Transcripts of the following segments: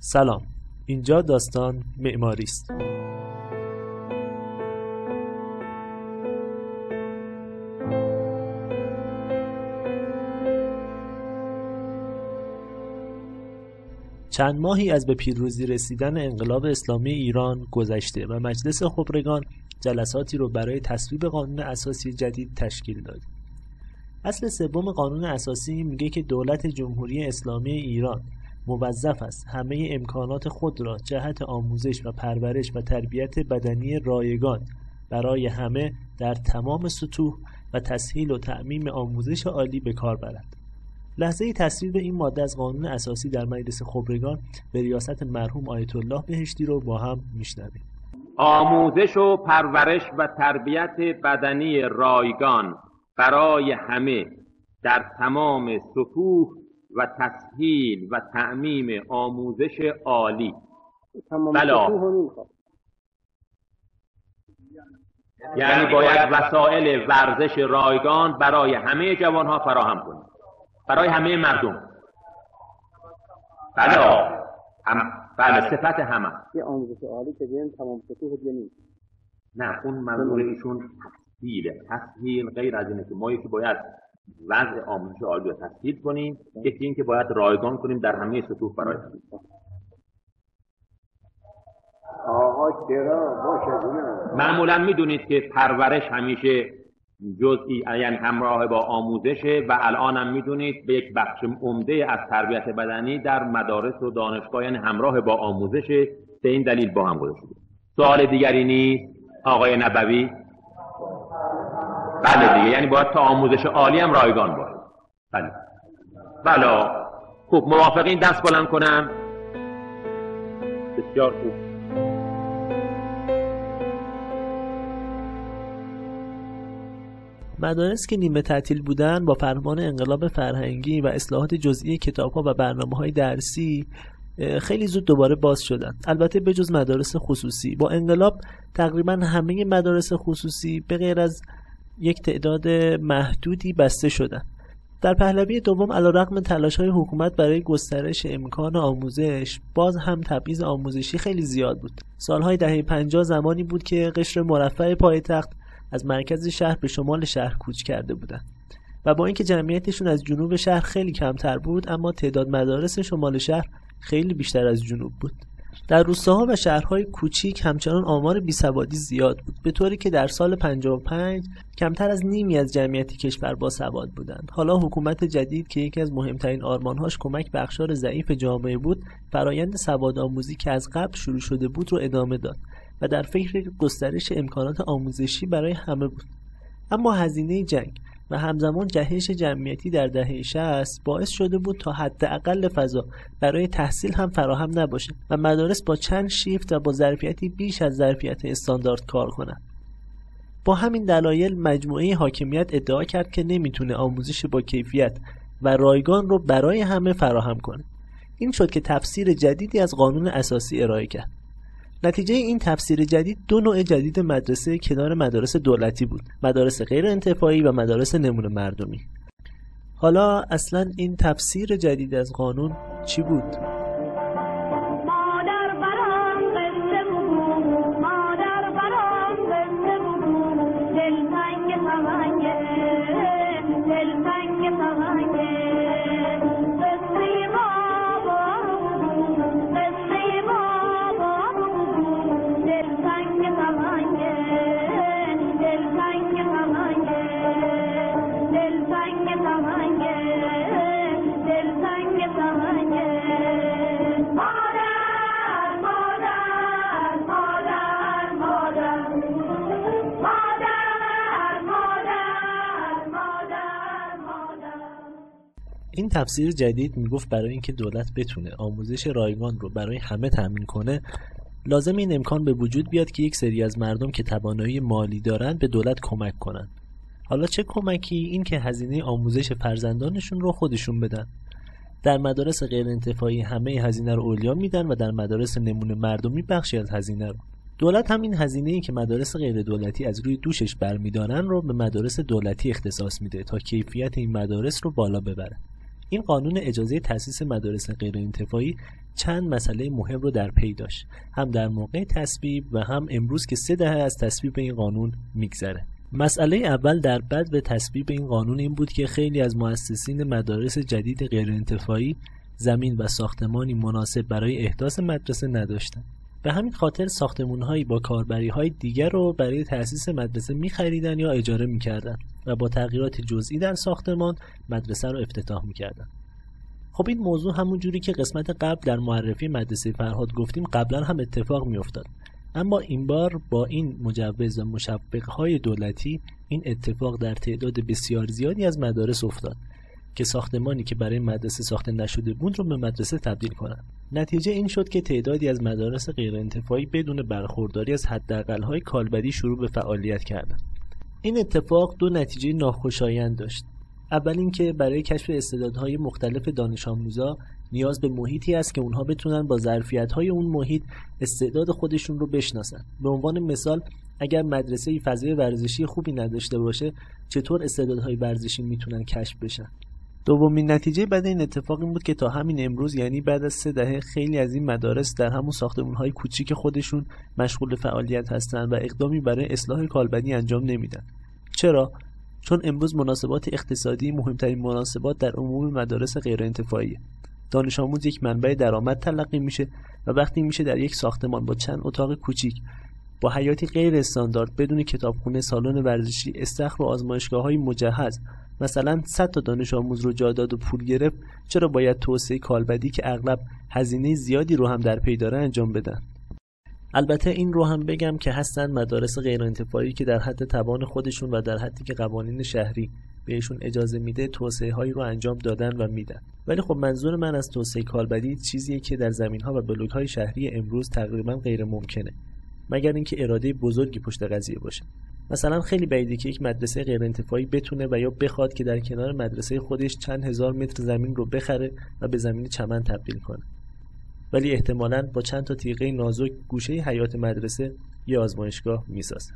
سلام اینجا داستان معماری است چند ماهی از به پیروزی رسیدن انقلاب اسلامی ایران گذشته و مجلس خبرگان جلساتی رو برای تصویب قانون اساسی جدید تشکیل داد. اصل سوم قانون اساسی میگه که دولت جمهوری اسلامی ایران موظف است همه امکانات خود را جهت آموزش و پرورش و تربیت بدنی رایگان برای همه در تمام سطوح و تسهیل و تعمیم آموزش عالی به کار برد. لحظه تصویب این ماده از قانون اساسی در مجلس خبرگان به ریاست مرحوم آیت الله بهشتی رو با هم میشنویم آموزش و پرورش و تربیت بدنی رایگان برای همه در تمام سطوح و تسهیل و تعمیم آموزش عالی. بلا یعنی باید وسایل ورزش رایگان برای همه جوانها فراهم کنیم. برای همه مردم. بله. هم بله صفت همه یه آموزش عالی که بیم تمام سطوح نیست. نه اون منظور ایشون تسهیله تسهیل غیر از اینه که ما یکی باید وضع آموزش عالی رو تسهیل کنیم. یکی این که باید رایگان کنیم در همه سطوح برای آقا چرا؟ باشه معمولا می‌دونید که پرورش همیشه جزئی یعنی همراه با آموزشه و الان هم می‌دونید به یک بخش عمده از تربیت بدنی در مدارس و دانشگاه یعنی همراه با آموزش به این دلیل با هم گذاشته سوال دیگری نیست آقای نبوی. بله دیگه یعنی باید تا آموزش عالی هم رایگان باشه. بله. بله. خوب موافقین؟ دست بلند کنم بسیار خوب. مدارس که نیمه تعطیل بودن با فرمان انقلاب فرهنگی و اصلاحات جزئی کتابها و برنامه های درسی خیلی زود دوباره باز شدن. البته به جز مدارس خصوصی. با انقلاب تقریبا همه مدارس خصوصی به غیر از یک تعداد محدودی بسته شدن. در پهلوی دوم علیرغم تلاش های حکومت برای گسترش امکان آموزش باز هم تبعیض آموزشی خیلی زیاد بود. سالهای دهه 50 زمانی بود که قشر مرفع پایتخت از مرکز شهر به شمال شهر کوچ کرده بودند. و با اینکه جمعیتشون از جنوب شهر خیلی کمتر بود اما تعداد مدارس شمال شهر خیلی بیشتر از جنوب بود. در روستاها و شهرهای کوچیک همچنان آمار بیسوادی زیاد بود به طوری که در سال 55 کمتر از نیمی از جمعیت کشور با سواد بودند. حالا حکومت جدید که یکی از مهمترین آرمانهاش کمک به اخشار ضعیف جامعه بود فرایند سواد آموزی که از قبل شروع شده بود رو ادامه داد و در فکر گسترش امکانات آموزشی برای همه بود. اما هزینه جنگ و همزمان جهش جمعیتی در دهه 60 باعث شده بود تا حداقل فضا برای تحصیل هم فراهم نباشه و مدارس با چند شیفت و با ظرفیتی بیش از ظرفیت استاندارد کار کنند. با همین دلایل مجموعه حاکمیت ادعا کرد که نمی‌تونه آموزش با کیفیت و رایگان رو برای همه فراهم کنه. این شد که تفسیر جدیدی از قانون اساسی ارائه کرد. نتیجه این تفسیر جدید دو نوع جدید مدرسه کنار مدارس دولتی بود مدارس غیر انتفاعی و مدارس نمونه مردمی حالا اصلا این تفسیر جدید از قانون چی بود؟ این تفسیر جدید می‌گفت برای اینکه دولت بتونه آموزش رایگان رو برای همه تامین کنه لازم این امکان به وجود بیاد که یک سری از مردم که توانایی مالی دارند به دولت کمک کنند حالا چه کمکی؟ این که هزینه آموزش فرزندانشون رو خودشون بدن. در مدارس غیر انتفاعی همه هزینه رو اولیا میدن و در مدارس نمونه مردمی بخشی از هزینه رو. دولت هم این هزینه ای که مدارس غیر دولتی از روی دوشش برمیدارن رو به مدارس دولتی اختصاص میده تا کیفیت این مدارس رو بالا ببره. این قانون اجازه تأسیس مدارس غیر انتفاعی چند مسئله مهم رو در پی داشت. هم در موقع تصویب و هم امروز که سه دهه از تصویب این قانون میگذره. مسئله اول در بد به تصویب این قانون این بود که خیلی از مؤسسین مدارس جدید غیرانتفاعی زمین و ساختمانی مناسب برای احداث مدرسه نداشتند. به همین خاطر ساختمانهایی با کاربری های دیگر رو برای تأسیس مدرسه میخریدن یا اجاره می‌کردن. و با تغییرات جزئی در ساختمان مدرسه رو افتتاح می‌کردن. خب این موضوع همون جوری که قسمت قبل در معرفی مدرسه فرهاد گفتیم قبلا هم اتفاق میافتاد. اما این بار با این مجوز و مشبقهای دولتی این اتفاق در تعداد بسیار زیادی از مدارس افتاد که ساختمانی که برای مدرسه ساخته نشده بود رو به مدرسه تبدیل کنند نتیجه این شد که تعدادی از مدارس غیرانتفاعی بدون برخورداری از حداقل‌های کالبدی شروع به فعالیت کردند این اتفاق دو نتیجه ناخوشایند داشت. اول اینکه برای کشف استعدادهای مختلف دانش آموزا نیاز به محیطی است که اونها بتونن با ظرفیت‌های اون محیط استعداد خودشون رو بشناسن. به عنوان مثال اگر مدرسه فضای ورزشی خوبی نداشته باشه چطور استعدادهای ورزشی می‌تونن کشف بشن؟ دومین نتیجه بعد این اتفاق این بود که تا همین امروز یعنی بعد از سه دهه خیلی از این مدارس در همون ساختمان‌های کوچیک خودشون مشغول فعالیت هستند و اقدامی برای اصلاح کالبدی انجام نمیدن. چرا؟ چون امروز مناسبات اقتصادی مهمترین مناسبات در عموم مدارس غیرانتفاعی دانش آموز یک منبع درآمد تلقی میشه و وقتی میشه در یک ساختمان با چند اتاق کوچیک با حیاتی غیر استاندارد بدون کتابخونه سالن ورزشی استخر و آزمایشگاه های مجهز. مثلا 100 تا دانش آموز رو جا داد و پول گرفت چرا باید توسعه کالبدی که اغلب هزینه زیادی رو هم در پی داره انجام بدن؟ البته این رو هم بگم که هستن مدارس غیرانتفاعی که در حد توان خودشون و در حدی که قوانین شهری بهشون اجازه میده توسعه هایی رو انجام دادن و میدن. ولی خب منظور من از توسعه کالبدی چیزیه که در زمین ها و بلوک های شهری امروز تقریبا غیر ممکنه مگر اینکه اراده بزرگی پشت قضیه باشه. مثلا خیلی بعیده که یک مدرسه غیر انتفاعی بتونه و یا بخواد که در کنار مدرسه خودش چند هزار متر زمین رو بخره و به زمین چمن تبدیل کنه. ولی احتمالا با چند تا تیغه نازک گوشه حیات مدرسه یه آزمایشگاه می‌سازه.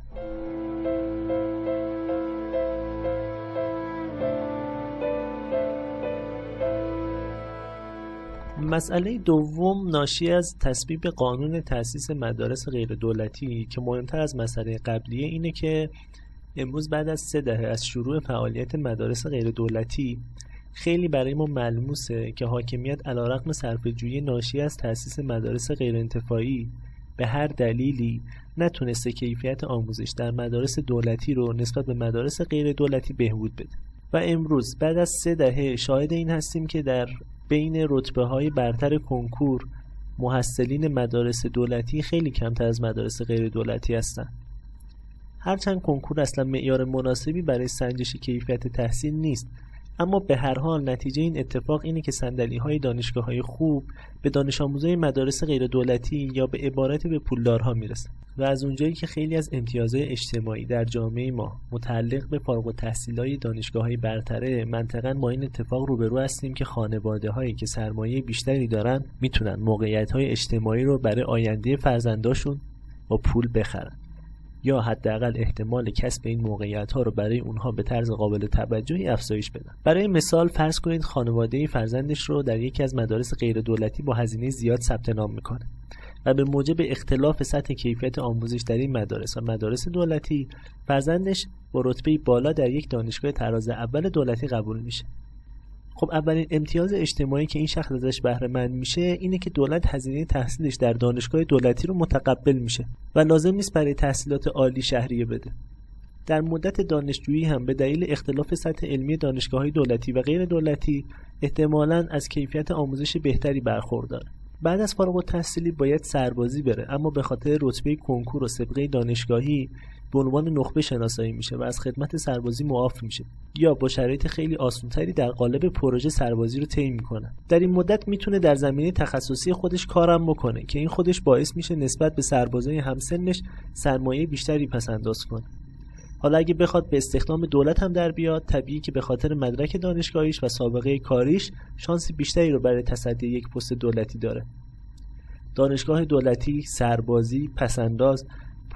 مسئله دوم ناشی از تصویب قانون تأسیس مدارس غیر دولتی که مهمتر از مسئله قبلیه اینه که امروز بعد از سه دهه از شروع فعالیت مدارس غیر دولتی خیلی برای ما ملموسه که حاکمیت علیرغم صرفه‌جویی ناشی از تأسیس مدارس غیر انتفاعی به هر دلیلی نتونسته کیفیت آموزش در مدارس دولتی رو نسبت به مدارس غیر دولتی بهبود بده. و امروز بعد از سه دهه شاهد این هستیم که در بین رتبه های برتر کنکور محصلین مدارس دولتی خیلی کمتر از مدارس غیر دولتی هستند. هرچند کنکور اصلا معیار مناسبی برای سنجش کیفیت تحصیل نیست اما به هر حال نتیجه این اتفاق اینه که سندلی های دانشگاه های خوب به دانش آموزای مدارس غیر دولتی یا به عبارت به پولدارها می‌رسه و از اونجایی که خیلی از امتیازهای اجتماعی در جامعه ما متعلق به فارغ التحصیل های دانشگاه های برتره منطقا ما این اتفاق روبرو هستیم که خانواده هایی که سرمایه بیشتری دارن می‌تونن موقعیت های اجتماعی رو برای آینده فرزنداشون با پول بخرن. یا حداقل احتمال کسب این موقعیت ها رو برای اونها به طرز قابل توجهی افزایش بدن. برای مثال فرض کنید خانواده فرزندش رو در یکی از مدارس غیر دولتی با هزینه زیاد ثبت نام می‌کنه و به موجب اختلاف سطح کیفیت آموزش در این مدارس و مدارس دولتی فرزندش با رتبه بالا در یک دانشگاه تراز اول دولتی قبول میشه. خب اولین امتیاز اجتماعی که این شخص ازش بهره مند میشه اینه که دولت هزینه تحصیلش در دانشگاه دولتی رو متقبل میشه و لازم نیست برای تحصیلات عالی شهریه بده. در مدت دانشجویی هم به دلیل اختلاف سطح علمی دانشگاه های دولتی و غیر دولتی احتمالا از کیفیت آموزش بهتری برخورداره. بعد از فارغ التحصیلی باید سربازی بره اما به خاطر رتبه کنکور و سابقه دانشگاهی به عنوان نخبه شناسایی میشه و از خدمت سربازی معاف میشه یا با شرایط خیلی آسونتری در قالب پروژه سربازی رو طی می‌کنه. در این مدت می‌تونه در زمینه تخصصی خودش کارم بکنه که این خودش باعث میشه نسبت به سربازای همسنش سرمایه بیشتری پس انداز کنه. حالا اگه بخواد به استخدام دولت هم در بیاد طبیعی که به خاطر مدرک دانشگاهیش و سابقه کاریش شانس بیشتری رو برای تصدی یک پست دولتی داره. دانشگاه دولتی سربازی پسنداز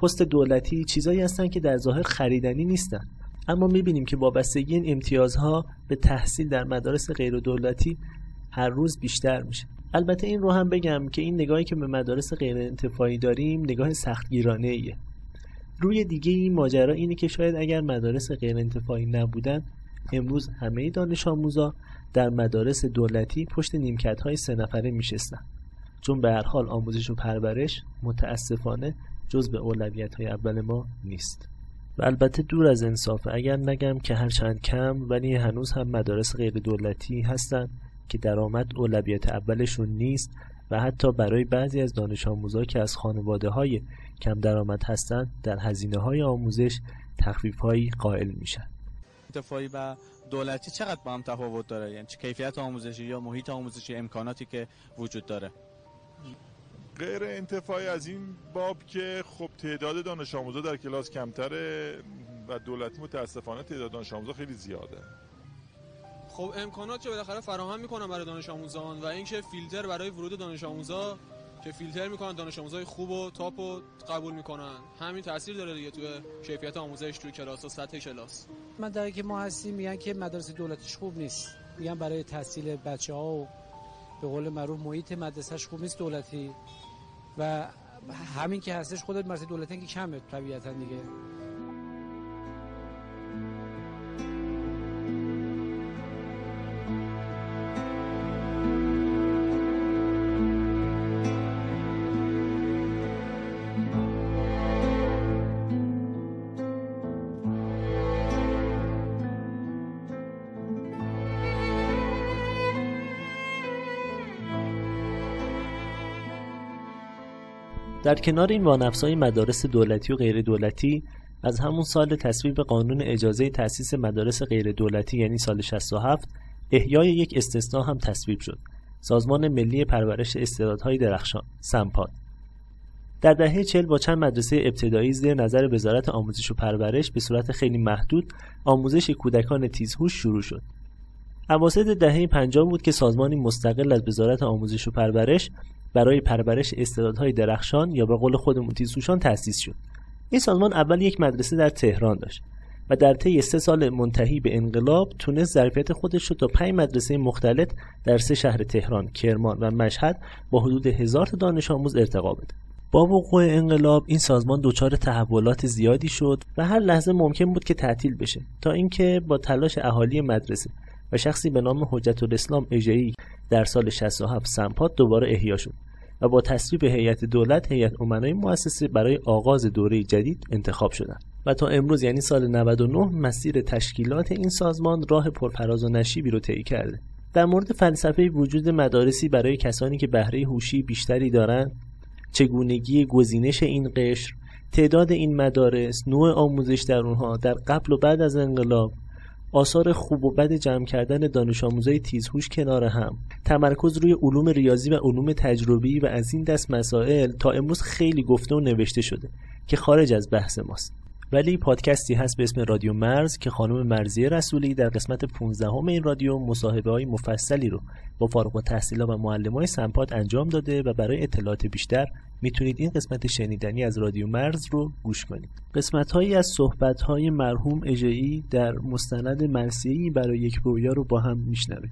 پست دولتی چیزایی هستن که در ظاهر خریدنی نیستن. اما می‌بینیم که وابستگی این امتیازها به تحصیل در مدارس غیر دولتی هر روز بیشتر میشه. البته این رو هم بگم که این نگاهی که به مدارس غیر انتفاعی داریم نگاه سختگیرانه ایه روی دیگه این ماجرا اینه که شاید اگر مدارس غیر انتفاعی نبودن امروز همه دانش آموزا در مدارس دولتی پشت نیمکت های سه نفره میشستن. چون به هر حال آموزش و پرورش متاسفانه جز به اولویت های اول ما نیست. و البته دور از انصافه اگر نگم که هرچند کم ولی هنوز هم مدارس غیر دولتی هستن که درآمد اولویت اولشون نیست و حتی برای بعضی از دانش آموزا که از خانواده های کم درآمد هستند در هزینه های آموزش تخفیف هایی قائل میشن. انتفاعی و دولتی چقدر با هم تفاوت داره؟ یعنی چه کیفیت آموزشی یا محیط آموزشی امکاناتی که وجود داره؟ غیر انتفاعی از این باب که خب تعداد دانش آموزا در کلاس کمتره و دولتی متاسفانه تعداد دانش آموزا خیلی زیاده. خب امکانات که بالاخره فراهم می‌کنن برای دانش آموزان و اینکه فیلتر برای ورود دانش آموزا که فیلتر می‌کنن دانش آموزای خوب و تاپ و قبول می‌کنن. همین تاثیر داره دیگه تو کیفیت آموزش تو کلاس و سطح کلاس. من که ما هستیم میگن که مدارس دولتیش خوب نیست. میگن برای تحصیل بچه ها و به قول معروف محیط مدرسهش خوب نیست دولتی. و همین که هستش خودت مدرسه دولتی که کمه طبیعتا دیگه. در کنار این وانفسای مدارس دولتی و غیر دولتی از همون سال تصویب قانون اجازه تأسیس مدارس غیر دولتی یعنی سال 67 احیای یک استثناء هم تصویب شد. سازمان ملی پرورش استعدادهای درخشان سمپاد. در دهه چل با چند مدرسه ابتدایی زیر نظر وزارت آموزش و پرورش به صورت خیلی محدود آموزش کودکان تیزهوش شروع شد. اواسط دهه 50 بود که سازمانی مستقل از وزارت آموزش و پرورش برای پرورش استعدادهای درخشان یا به قول خودمون تیزهوشان تأسیس شد این سازمان اول یک مدرسه در تهران داشت و در طی سه سال منتهی به انقلاب تونست ظرفیت خودش رو تا پنج مدرسه مختلف در سه شهر تهران، کرمان و مشهد با حدود هزار دانش آموز ارتقا بده. با وقوع انقلاب این سازمان دچار تحولات زیادی شد و هر لحظه ممکن بود که تعطیل بشه تا اینکه با تلاش اهالی مدرسه و شخصی به نام حجت الاسلام اژه‌ای در سال 67 سمپات دوباره احیا شد و با تصویب هیئت دولت هیئت امنای مؤسسه برای آغاز دوره جدید انتخاب شدند و تا امروز یعنی سال 99 مسیر تشکیلات این سازمان راه پرفراز و نشیبی رو طی کرده. در مورد فلسفه وجود مدارسی برای کسانی که بهره هوشی بیشتری دارند چگونگی گزینش این قشر تعداد این مدارس نوع آموزش در اونها در قبل و بعد از انقلاب آثار خوب و بد جمع کردن دانش آموزای تیزهوش کنار هم. تمرکز روی علوم ریاضی و علوم تجربی و از این دست مسائل تا امروز خیلی گفته و نوشته شده که خارج از بحث ماست. ولی پادکستی هست به اسم رادیو مرز که خانم مرزی رسولی در قسمت 15 همه این رادیو مصاحبه های مفصلی رو با فارغ التحصیلا و معلم های سمپاد انجام داده و برای اطلاعات بیشتر می‌تونید این قسمت شنیدنی از رادیو مرز رو گوش کنید. قسمت هایی از صحبت های مرحوم اجایی در مستند مرسیهی برای یک رویا رو با هم میشنویم.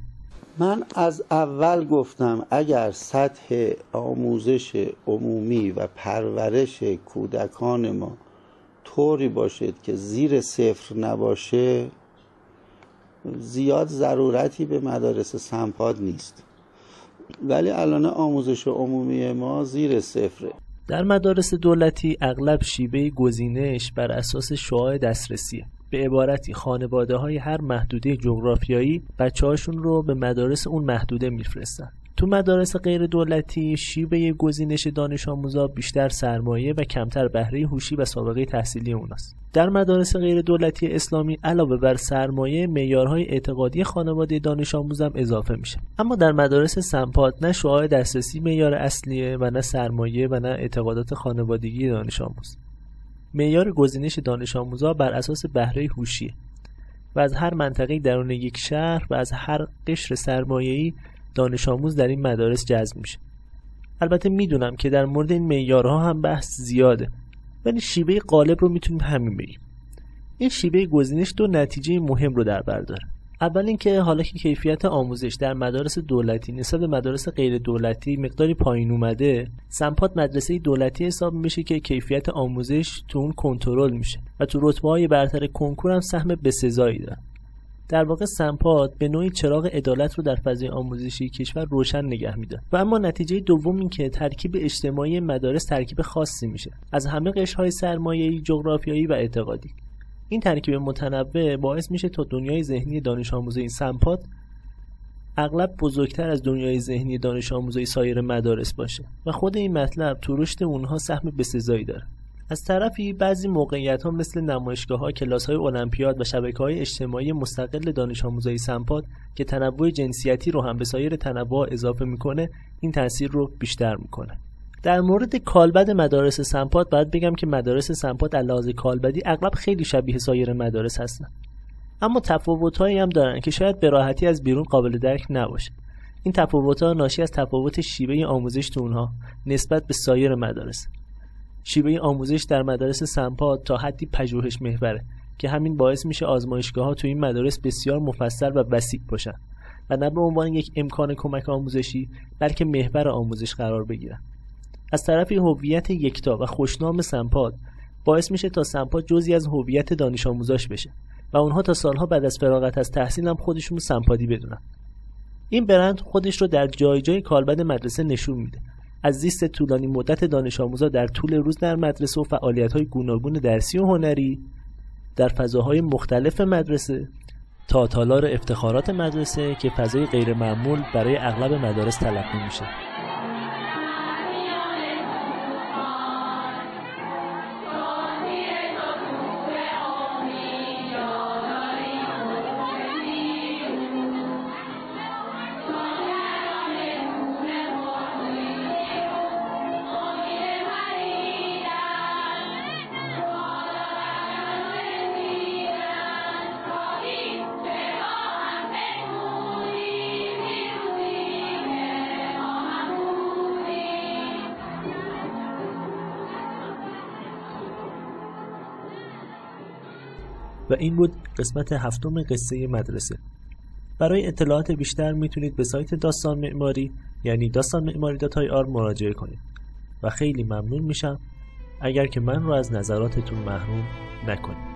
من از اول گفتم اگر سطح آموزش عمومی و پرورش کودکان ما طوری باشد که زیر صفر نباشه زیاد ضرورتی به مدارس سمپاد نیست. ولی الان آموزش عمومی ما زیر صفره. در مدارس دولتی اغلب شیوه گزینش بر اساس شعاع دسترسیه به عبارتی خانواده های هر محدوده جغرافیایی بچه هاشون رو به مدارس اون محدوده میفرستن. تو مدارس غیر دولتی شیوه گزینش دانش آموزا بیشتر سرمایه و کمتر بهره هوشی و سابقه تحصیلی اوناست. در مدارس غیر دولتی اسلامی علاوه بر سرمایه معیارهای اعتقادی خانواده دانش آموزم اضافه میشه. اما در مدارس سمپات نه شعاع دسترسی معیار اصلیه و نه سرمایه و نه اعتقادات خانوادگی دانش آموز. معیار گزینش دانش آموزا بر اساس بهره هوشیه و از هر منطقه درون یک شهر و از هر قشر سرمایه‌ای دانش آموز در این مدارس جذب میشه. البته می‌دونم که در مورد این معیارها هم بحث زیاده ولی شیوه قالب رو می‌تونیم همین بگیم. این شیوه گزینش دو نتیجه مهم رو در بر داره. اول اینکه حالا که کیفیت آموزش در مدارس دولتی نسبت به مدارس غیر دولتی مقداری پایین اومده سمپات مدرسه دولتی حساب میشه که کیفیت آموزش تو اون کنترل میشه و تو رتبه های برتر کنکور هم سهم بسزایی داره در واقع سمپاد به نوعی چراغ عدالت رو در فضای آموزشی کشور روشن نگه میده و اما نتیجه دوم این که ترکیب اجتماعی مدارس ترکیب خاصی میشه از همه قشرهای سرمایه‌ای جغرافیایی و اعتقادی. این ترکیب متنوع باعث میشه تا دنیای ذهنی دانش آموزه سمپاد اغلب بزرگتر از دنیای ذهنی دانش آموزه سایر مدارس باشه. و خود این مطلب تو رشد اونها سهم بسزایی داره. از طرفی بعضی موقعیت ها مثل نمایشگاه ها کلاس های المپیاد و شبکه های اجتماعی مستقل دانش آموزای سمپاد که تنوع جنسیتی رو هم به سایر تنوع اضافه می‌کنه این تاثیر رو بیشتر می‌کنه. در مورد کالبد مدارس سمپاد باید بگم که مدارس سمپاد علاوه کالبدی اغلب خیلی شبیه سایر مدارس هستن. اما تفاوتهایی هم دارن که شاید به راحتی از بیرون قابل درک نباشه. این تفاوت‌ها ناشی از تفاوت شیوه آموزش تو اونها نسبت به سایر مدارس. شیوه آموزش در مدارس سمپاد تا حدی پژوهش محوره که همین باعث میشه آزمایشگاه ها تو این مدارس بسیار مفصل و وسیع باشن و نه به عنوان یک امکان کمک آموزشی بلکه محور آموزش قرار بگیرن. از طرف هویت یکتا و خوشنام سمپاد باعث میشه تا سمپاد جزی از هویت دانش آموزاش بشه و اونها تا سالها بعد از فراغت از تحصیل هم خودشون سمپادی بدونن. این برند خودش رو در جای جای کالبد مدرسه نشون میده از زیست طولانی مدت دانش آموزا در طول روز در مدرسه و فعالیت های گوناگون درسی و هنری در فضاهای مختلف مدرسه تا تالار افتخارات مدرسه که فضای غیرمعمول برای اغلب مدارس تلقی میشه. این بود قسمت هفتم قصه مدرسه. برای اطلاعات بیشتر می‌تونید به سایت داستان معماری یعنی داستان معماری داتای آر مراجعه کنید. و خیلی ممنون میشم اگر که من رو از نظراتتون محروم نکنید.